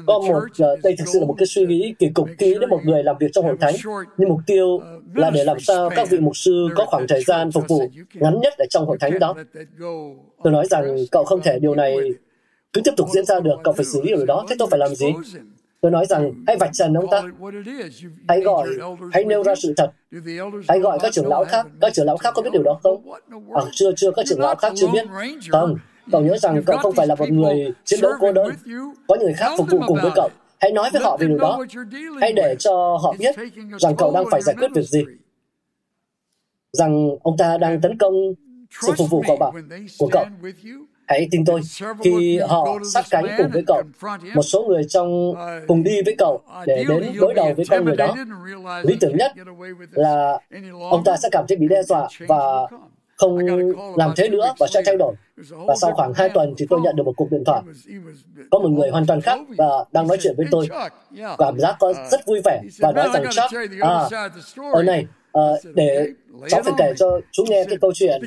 có một, uh, đây thực sự là một cái suy nghĩ kỳ cục ký đến một người làm việc trong hội thánh, nhưng mục tiêu là để làm sao các vị mục sư có khoảng thời gian phục vụ ngắn nhất ở trong hội thánh đó. Tôi nói rằng cậu không thể điều này cứ tiếp tục diễn ra được, cậu phải xử lý điều đó, thế tôi phải làm gì? Tôi nói rằng hãy vạch trần ông ta. Hãy gọi, hãy nêu ra sự thật. Hãy gọi các trưởng lão khác. Các trưởng lão khác có biết điều đó không? À, chưa, chưa, các trưởng lão khác chưa biết. Không, cậu nhớ rằng cậu không phải là một người chiến đấu cô đơn. Có những người khác phục vụ cùng với cậu. Hãy nói với họ về điều đó. Hãy để cho họ biết rằng cậu đang phải giải quyết việc gì. Rằng ông ta đang tấn công sự phục vụ của bạn, của cậu. Hãy tin tôi, khi họ sát cánh cùng với cậu, một số người trong cùng đi với cậu để đến đối đầu với con người đó, lý tưởng nhất là ông ta sẽ cảm thấy bị đe dọa và không làm thế nữa và sẽ thay đổi. Và sau khoảng hai tuần thì tôi nhận được một cuộc điện thoại. Có một người hoàn toàn khác và đang nói chuyện với tôi. Cảm giác có rất vui vẻ và nói rằng Chuck, à, ở này, uh, để cháu phải kể cho chú nghe cái câu chuyện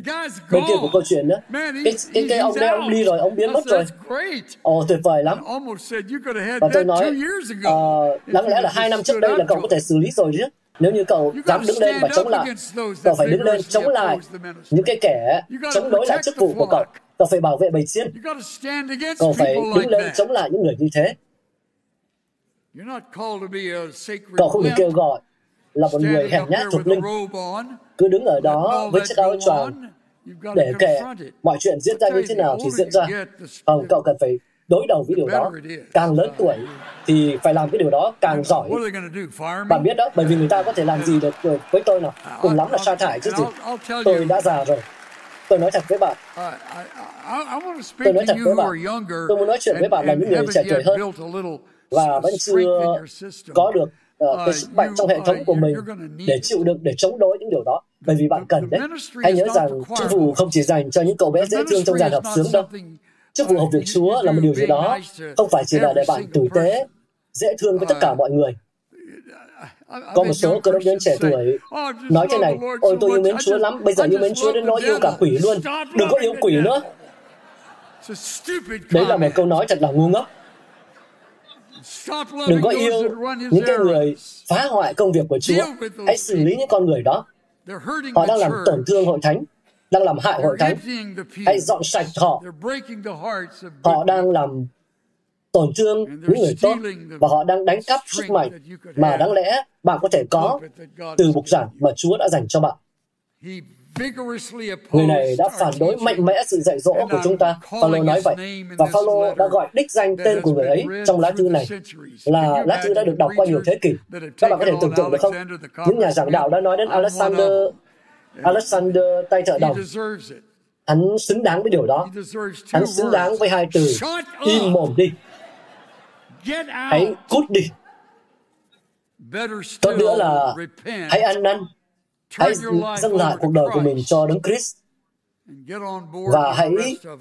bên kia của câu chuyện nữa. Cái cái cái ông đây ông đi rồi ông biến mất rồi. ồ tuyệt vời lắm. Và tôi nói uh, đáng lẽ là hai năm trước đây là cậu có thể xử lý rồi chứ nếu như cậu dám đứng lên và chống lại cậu phải đứng lên chống lại những cái kẻ chống đối lại chức vụ của cậu. Cậu phải bảo vệ bầy chiên cậu phải đứng lên chống lại những người như thế. Cậu không được kêu gọi là một người hèn nhát thuộc linh. cứ đứng ở đó với chiếc áo choàng để kể mọi chuyện diễn ra như thế nào thì diễn ra. không cậu cần phải đối đầu với điều đó càng lớn tuổi thì phải làm cái điều đó càng giỏi. bạn biết đó bởi vì người ta có thể làm gì được với tôi nào. Cùng lắm là sa thải chứ gì. Tôi đã già rồi. Tôi nói thật với bạn. Tôi nói thật với bạn. tôi muốn nói chuyện với bạn là những người trẻ tuổi hơn. và vẫn chưa có được uh, cái sức mạnh trong hệ thống của mình để chịu đựng để chống đối những điều đó. Bởi vì bạn cần đấy. hãy nhớ rằng chức vụ không chỉ dành cho những cậu bé dễ thương trong dàn hợp sướng đâu chức vụ học việc Chúa là một điều gì đó không phải chỉ là để bạn tử tế dễ thương với tất cả mọi người có một số cơ đốc nhân trẻ tuổi nói thế này ôi tôi yêu mến Chúa lắm bây giờ yêu mến Chúa đến nỗi yêu cả quỷ luôn đừng có yêu quỷ nữa đấy là một câu nói thật là ngu ngốc Đừng có yêu những cái người phá hoại công việc của Chúa. Hãy xử lý những con người đó. Họ đang làm tổn thương hội thánh, đang làm hại hội thánh. Hãy dọn sạch họ. Họ đang làm tổn thương những người tốt và họ đang đánh cắp sức mạnh mà đáng lẽ bạn có thể có từ bục giảng mà Chúa đã dành cho bạn. Người này đã phản đối mạnh mẽ sự dạy dỗ của chúng ta. Phaolô nói vậy. Và Phaolô đã gọi đích danh tên của người ấy trong lá thư này là lá thư đã được đọc qua nhiều thế kỷ. Các bạn có thể tưởng tượng được không? Những nhà giảng đạo đã nói đến Alexander Alexander tay trợ đồng. Hắn xứng đáng với điều đó. Hắn xứng đáng với hai từ. Im mồm đi. Hãy cút đi. Tốt nữa là hãy ăn năn. Hãy dâng lại cuộc đời của mình cho Đấng Christ. và hãy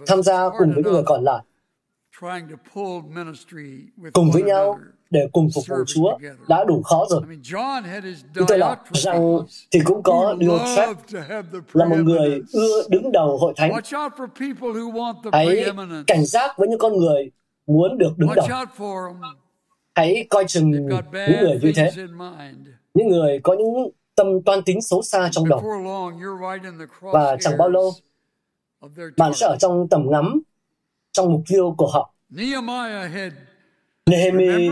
tham gia cùng với những người còn lại. Cùng với nhau để cùng phục vụ Chúa đã đủ khó rồi. Như tôi là rằng thì cũng có Diotreph là một người ưa đứng đầu hội thánh. Hãy cảnh giác với những con người muốn được đứng đầu. Hãy coi chừng những người như thế. Những người có những tâm toan tính xấu xa trong đầu. Và chẳng bao lâu, bạn sẽ ở trong tầm ngắm, trong mục tiêu của họ. Nehemi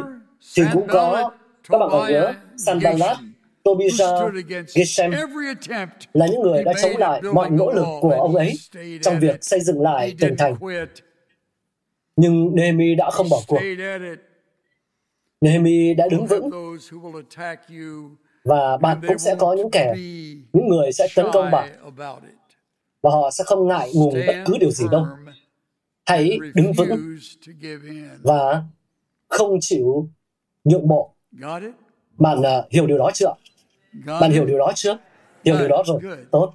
thì cũng có, các bạn còn nhớ, Sanballat, Tobijah, Geshem. Là những người đã chống lại mọi nỗ lực của ông ấy trong việc xây dựng lại tường thành. Nhưng Nehemi đã không bỏ cuộc. Nehemi đã đứng vững. và bạn cũng sẽ có những kẻ, những người sẽ tấn công bạn. và họ sẽ không ngại ngùng bất cứ điều gì đâu. Hãy đứng vững và không chịu nhượng bộ. Bạn uh, hiểu điều đó chưa? Bạn hiểu điều đó chưa? Hiểu điều đó rồi. Tốt.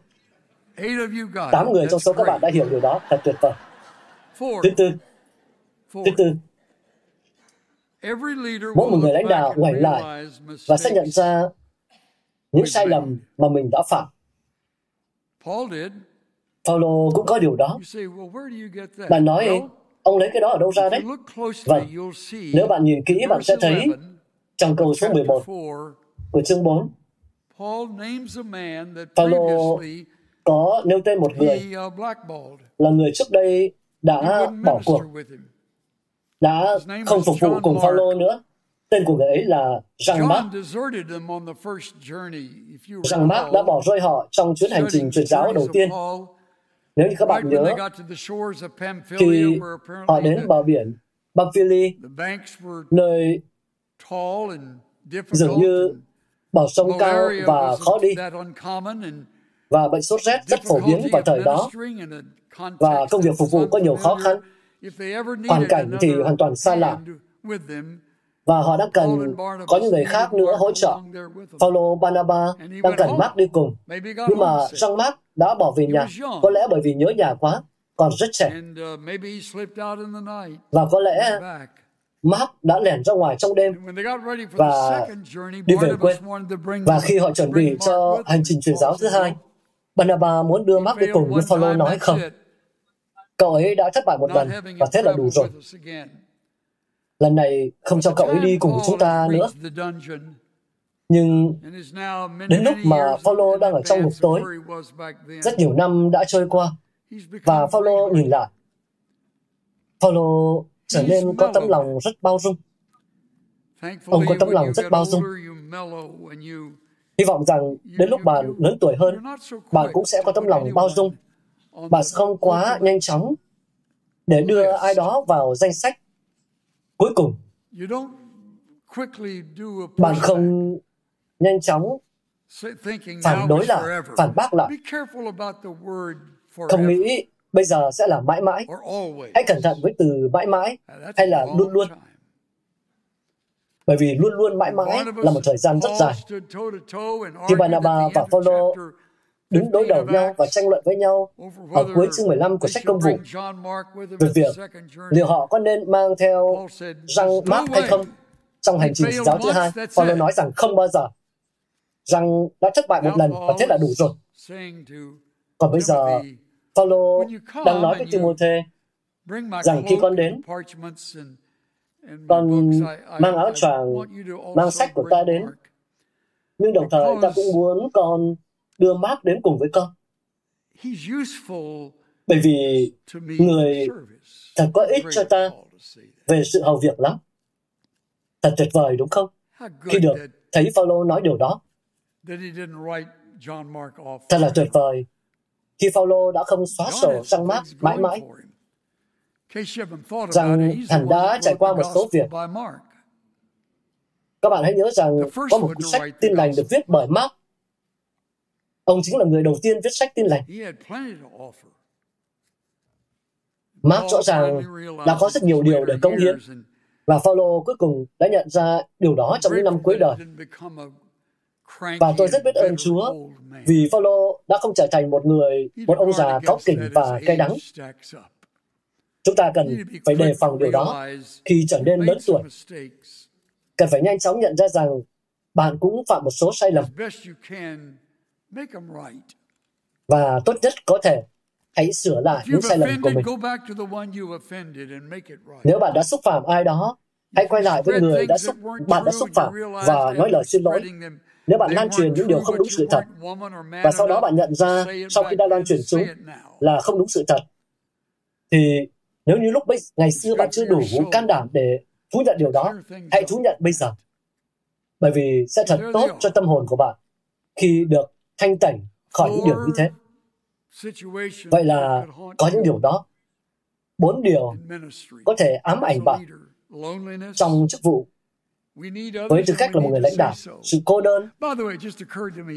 Tám người trong số các bạn đã hiểu điều đó. Thật tuyệt vời. Thứ tư. Thứ tư. Mỗi một người lãnh đạo ngoảnh lại và sẽ nhận ra những sai lầm mà mình đã phạm. Paulo cũng có điều đó. Bạn nói, ông lấy cái đó ở đâu ra đấy? Vâng, nếu bạn nhìn kỹ bạn sẽ thấy trong câu số 11 của chương 4, Paulo có nêu tên một người là người trước đây đã bỏ cuộc, đã không phục vụ cùng Paulo nữa. Tên của người ấy là Jean Mark. Jean Mark đã bỏ rơi họ trong chuyến hành trình truyền giáo đầu tiên. Nếu như các bạn nhớ, khi họ đến bờ biển Pamphylia, nơi dường như bờ sông cao và khó đi. và bệnh sốt rét rất phổ biến vào thời đó. và công việc phục vụ có nhiều khó khăn. hoàn cảnh thì hoàn toàn xa lạ và họ đang cần có những người khác nữa hỗ trợ. Paulo Barnaba đang cần Mark đi cùng, nhưng mà Jean Mark đã bỏ về nhà, có lẽ bởi vì nhớ nhà quá, còn rất trẻ. Và có lẽ Mark đã lẻn ra ngoài trong đêm và đi về quê. Và khi họ chuẩn bị cho hành trình truyền giáo thứ hai, Barnaba muốn đưa Mark đi cùng nhưng Paulo nói không. Cậu ấy đã thất bại một lần và thế là đủ rồi. Lần này không cho cậu ấy đi cùng chúng ta nữa. Nhưng đến lúc mà Paulo đang ở trong ngục tối, rất nhiều năm đã trôi qua, và Paulo nhìn lại. Paulo trở nên có tấm lòng rất bao dung. Ông có tấm lòng rất bao dung. Hy vọng rằng đến lúc bạn lớn tuổi hơn, bạn cũng sẽ có tấm lòng bao dung. Bạn sẽ không quá nhanh chóng để đưa ai đó vào danh sách cuối cùng bạn không nhanh chóng phản đối lại phản bác lại. Không nghĩ bây giờ sẽ là mãi mãi. Hãy cẩn thận với từ mãi mãi hay là luôn luôn. bởi vì luôn luôn mãi mãi là một thời gian rất dài. khi Barnabas và Phaolô đứng đối đầu nhau và tranh luận với nhau ở cuối chương 15 của sách công vụ về việc liệu họ có nên mang theo răng Mark hay không trong hành trình giáo thứ hai. Paulo nói rằng không bao giờ. Rằng đã thất bại một lần và thế là đủ rồi. Còn bây giờ, Paulo đang nói với Timothy rằng khi con đến, con mang áo choàng, mang sách của ta đến, nhưng đồng thời ta cũng muốn con đưa Mark đến cùng với con. Bởi vì người thật có ích cho ta về sự hầu việc lắm. Thật tuyệt vời đúng không? Khi được thấy Phaolô nói điều đó. Thật là tuyệt vời khi Phaolô đã không xóa sổ sang Mark mãi mãi rằng hắn đã trải qua một số việc. Các bạn hãy nhớ rằng có một cuốn sách tin lành được viết bởi Mark Ông chính là người đầu tiên viết sách tin lành. Mark rõ ràng đã có rất nhiều điều để công hiến. Và Paulo cuối cùng đã nhận ra điều đó trong những năm cuối đời. Và tôi rất biết ơn Chúa vì Paulo đã không trở thành một người, một ông già cáu kỉnh và cay đắng. Chúng ta cần phải đề phòng điều đó khi trở nên lớn tuổi. Cần phải nhanh chóng nhận ra rằng bạn cũng phạm một số sai lầm và tốt nhất có thể hãy sửa lại những sai lầm của mình. Nếu bạn đã xúc phạm ai đó, hãy quay lại với người đã xúc, bạn đã xúc phạm và nói lời xin lỗi. Nếu bạn lan truyền những điều không đúng sự thật, và sau đó bạn nhận ra sau khi đã lan truyền chúng là không đúng sự thật, thì nếu như lúc bây, ngày xưa bạn chưa đủ can đảm để thú nhận điều đó, hãy thú nhận bây giờ. Bởi vì sẽ thật tốt cho tâm hồn của bạn khi được thanh tẩy khỏi những điều như thế. Vậy là có những điều đó. Bốn điều có thể ám ảnh bạn trong chức vụ với tư cách là một người lãnh đạo, sự cô đơn.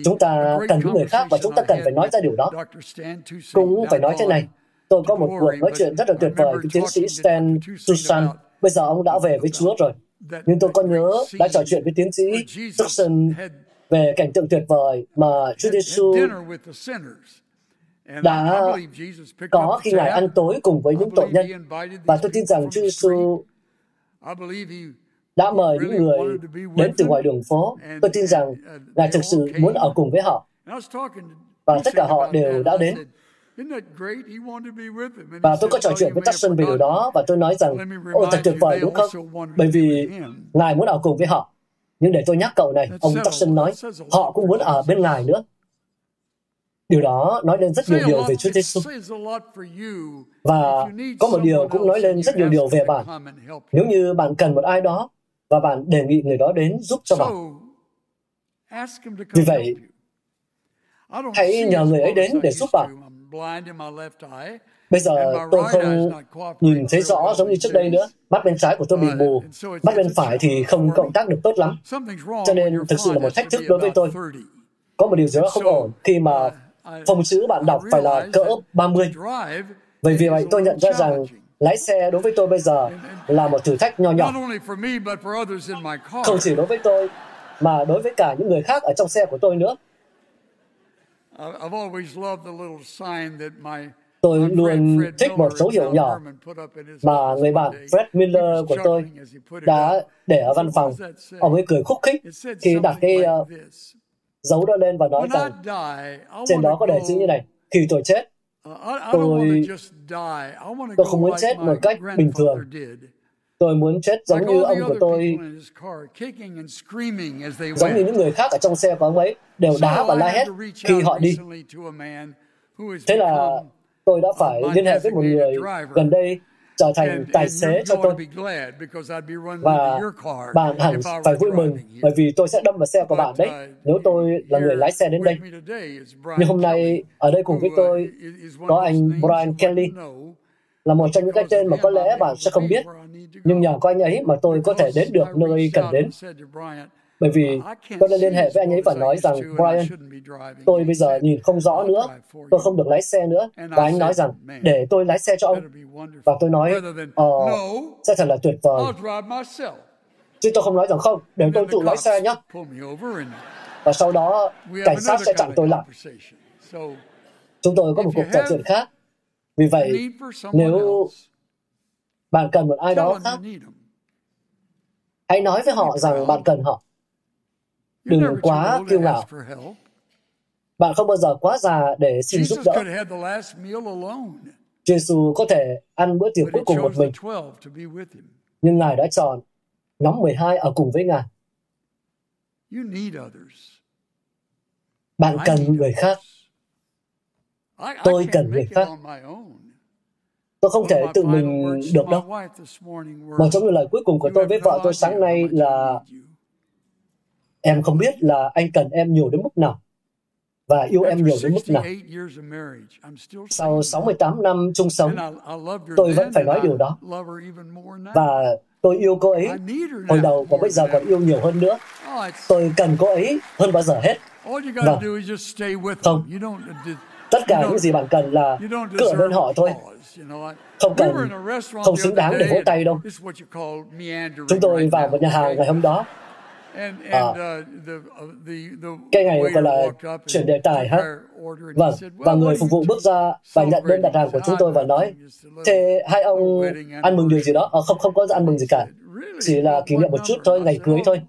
Chúng ta cần những người khác và chúng ta cần phải nói ra điều đó. Cũng phải nói thế này. Tôi có một cuộc nói chuyện rất là tuyệt vời với tiến sĩ Stan Susan. Bây giờ ông đã về với Chúa rồi. Nhưng tôi có nhớ đã trò chuyện với tiến sĩ Tucson về cảnh tượng tuyệt vời mà Chúa Giêsu đã có khi Ngài ăn tối cùng với những tội nhân. Và tôi tin rằng Chúa Giêsu đã mời những người đến từ ngoài đường phố. Tôi tin rằng Ngài thực sự muốn ở cùng với họ. Và tất cả họ đều đã đến. Và tôi có trò chuyện với Jackson về điều đó và tôi nói rằng, ôi thật tuyệt vời đúng không? Bởi vì Ngài muốn ở cùng với họ. Nhưng để tôi nhắc cậu này, ông Jackson nói, họ cũng muốn ở bên Ngài nữa. Điều đó nói lên rất nhiều điều về Chúa Giêsu. Và có một điều cũng nói lên rất nhiều điều về bạn. Nếu như bạn cần một ai đó và bạn đề nghị người đó đến giúp cho bạn. Vì vậy, hãy nhờ người ấy đến để giúp bạn. Bây giờ tôi không nhìn thấy rõ giống như trước đây nữa. Mắt bên trái của tôi bị mù, mắt bên phải thì không cộng tác được tốt lắm. Cho nên thực sự là một thách thức đối với tôi. Có một điều gì đó không ổn khi mà phòng chữ bạn đọc phải là cỡ 30. Bởi vì vậy tôi nhận ra rằng lái xe đối với tôi bây giờ là một thử thách nho nhỏ. Không chỉ đối với tôi, mà đối với cả những người khác ở trong xe của tôi nữa. Tôi luôn thích một dấu hiệu nhỏ mà người bạn Fred Miller của tôi đã để ở văn phòng. Ông ấy cười khúc khích khi đặt cái uh, dấu đó lên và nói rằng trên đó có đề chữ như này, khi tôi chết, tôi tôi không muốn chết một cách bình thường. tôi muốn chết giống như ông của tôi giống như những người khác ở trong xe của ông ấy đều đá và la hét khi họ đi. thế là tôi đã phải liên hệ với một người gần đây trở thành tài xế cho tôi. và bạn hẳn phải vui mừng bởi vì tôi sẽ đâm vào xe của bạn đấy. nếu tôi là người lái xe đến đây. nhưng hôm nay ở đây cùng với tôi có anh Brian Kelly. là một trong những cái tên mà có lẽ bạn sẽ không biết. nhưng nhờ có anh ấy mà tôi có thể đến được nơi cần đến bởi vì tôi đã liên hệ với anh ấy và nói rằng Brian, tôi bây giờ nhìn không rõ nữa, tôi không được lái xe nữa. Và anh nói rằng, để tôi lái xe cho ông. Và tôi nói, ờ, sẽ thật là tuyệt vời. Chứ tôi không nói rằng không, để tôi tự lái xe nhé. Và sau đó, cảnh sát sẽ chặn tôi lại. Chúng tôi có một cuộc trò chuyện khác. Vì vậy, nếu bạn cần một ai đó khác, hãy nói với họ rằng bạn cần họ. Đừng quá kiêu ngạo. Bạn không bao giờ quá già để xin giúp đỡ. Giêsu có thể ăn bữa tiệc cuối cùng một mình, nhưng Ngài đã chọn nhóm 12 ở cùng với Ngài. Bạn cần người khác. Tôi cần người khác. Tôi không thể tự mình được đâu. Một trong những lời cuối cùng của tôi với vợ tôi sáng nay là Em không biết là anh cần em nhiều đến mức nào và yêu em nhiều đến mức nào. Sau 68 năm chung sống, tôi vẫn phải nói điều đó. Và tôi yêu cô ấy hồi đầu và bây giờ còn yêu nhiều hơn nữa. Tôi cần cô ấy hơn bao giờ hết. Vâng. Không. Tất cả những gì bạn cần là cứ ở bên họ thôi. Không cần, không xứng đáng để vỗ tay đâu. Chúng tôi vào một nhà hàng ngày hôm đó À, cái ngày gọi là chuyển đề tài ha. Vâng, và người phục vụ bước ra và nhận đơn đặt hàng của chúng tôi và nói, thế hai ông ăn mừng điều gì đó? À, không, không có ăn mừng gì cả. Chỉ là kỷ niệm một chút thôi, ngày cưới thôi.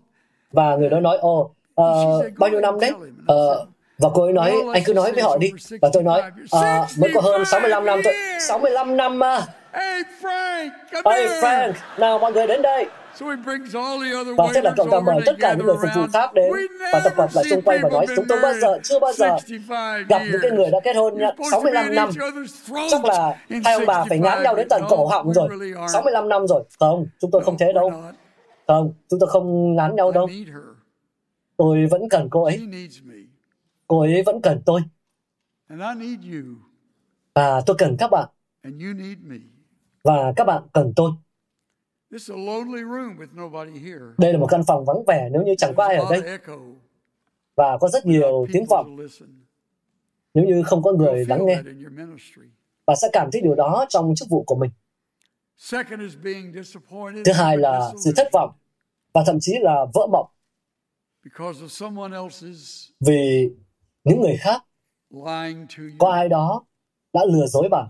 Và người đó nói, ồ, uh, bao nhiêu năm đấy? Uh, và cô ấy nói, anh cứ nói với họ đi. Và tôi nói, à, mới có hơn 65 năm thôi. 65 năm mà. Hey Frank, hey Frank, nào mọi người đến đây. Và thế là cậu ta mời tất cả những người phục vụ khác đến và tập hợp lại xung quanh và nói chúng tôi bao giờ, chưa bao giờ gặp những cái người đã kết hôn 65 năm. Chắc là hai ông bà phải ngán nhau đến tận cổ họng rồi. 65 năm rồi. Không, chúng tôi không thế đâu. Không, chúng tôi không ngán nhau đâu. Tôi vẫn cần cô ấy. Cô ấy vẫn cần tôi. Và tôi cần các bạn. Và các bạn cần tôi. Đây là một căn phòng vắng vẻ nếu như chẳng có ai ở đây. Và có rất nhiều tiếng vọng. nếu như không có người lắng nghe. Và sẽ cảm thấy điều đó trong chức vụ của mình. Thứ hai là sự thất vọng. Và thậm chí là vỡ mộng. Vì những người khác. có ai đó đã lừa dối bạn,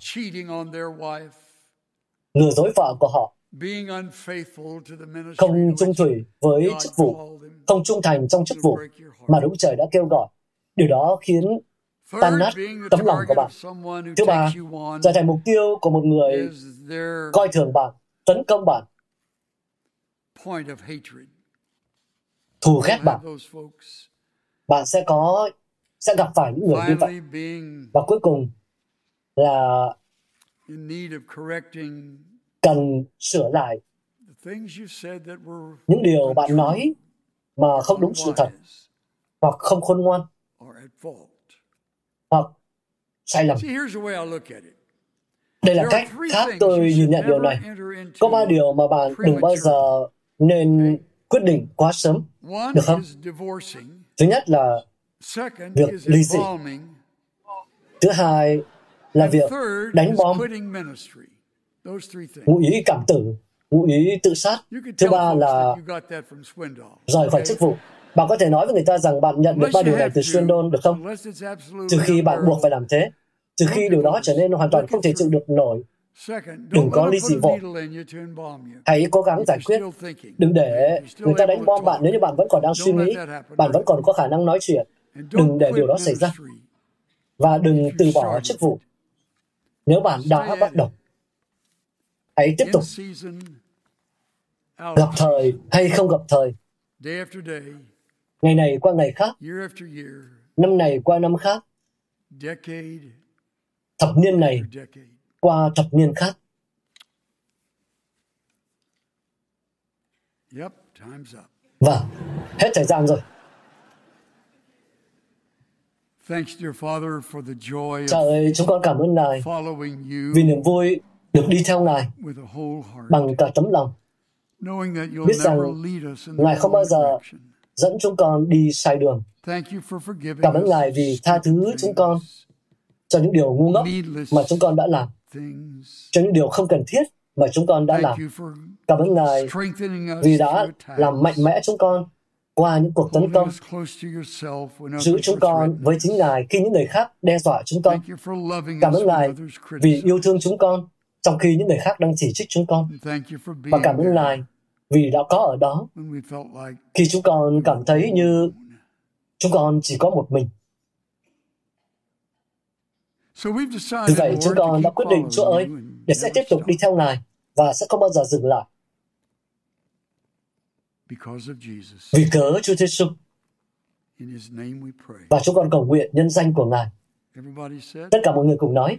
lừa dối vợ của họ, không trung thủy với chức vụ, không trung thành trong chức vụ mà đúng trời đã kêu gọi. Điều đó khiến tan nát tấm lòng của bạn. Thứ ba, trở thành mục tiêu của một người coi thường bạn, tấn công bạn, thù ghét bạn. Bạn sẽ có sẽ gặp phải những người như vậy. Và cuối cùng là cần sửa lại. Những điều bạn nói mà không đúng sự thật hoặc không khôn ngoan hoặc sai lầm. Đây là cách khác tôi nhìn nhận điều này. Có ba điều mà bạn đừng bao giờ nên quyết định quá sớm, được không? Thứ nhất là việc ly dị. Thứ hai là việc đánh bom, ngụ ý cảm tử, ngụ ý tự sát. Thứ ba là rời khỏi chức vụ. Bạn có thể nói với người ta rằng bạn nhận được ba điều này từ Swindon được không? Trừ khi bạn buộc phải làm thế. Trừ khi điều đó trở nên hoàn toàn không thể chịu được nổi. Đừng có ly dị vội. Hãy cố gắng giải quyết. Đừng để người ta đánh bom bạn nếu như bạn vẫn còn đang suy nghĩ. Bạn vẫn còn có khả năng nói chuyện. Đừng để điều đó xảy ra. Và đừng từ bỏ chức vụ. Nếu bạn đã bắt đầu, hãy tiếp tục. Gặp thời hay không gặp thời, ngày này qua ngày khác, năm này qua năm khác, thập niên này qua thập niên khác. Vâng, hết thời gian rồi. Cha ơi, chúng con cảm ơn Ngài. vì niềm vui được đi theo Ngài bằng cả tấm lòng. Biết rằng Ngài không bao giờ dẫn chúng con đi sai đường. Cảm ơn Ngài vì tha thứ chúng con cho những điều ngu ngốc mà chúng con đã làm, cho những điều không cần thiết mà chúng con đã làm. Cảm ơn Ngài vì đã làm mạnh mẽ chúng con qua những cuộc tấn công, giữ chúng con với chính Ngài khi những người khác đe dọa chúng con. Cảm ơn Ngài vì yêu thương chúng con trong khi những người khác đang chỉ trích chúng con. Và cảm ơn Ngài vì đã có ở đó khi chúng con cảm thấy như chúng con chỉ có một mình. Vì vậy, chúng con đã quyết định, Chúa ơi, để sẽ tiếp tục đi theo Ngài và sẽ không bao giờ dừng lại. Vì cớ Chúa Giêsu. Và chúng con cầu nguyện nhân danh của Ngài. Tất cả mọi người cùng nói.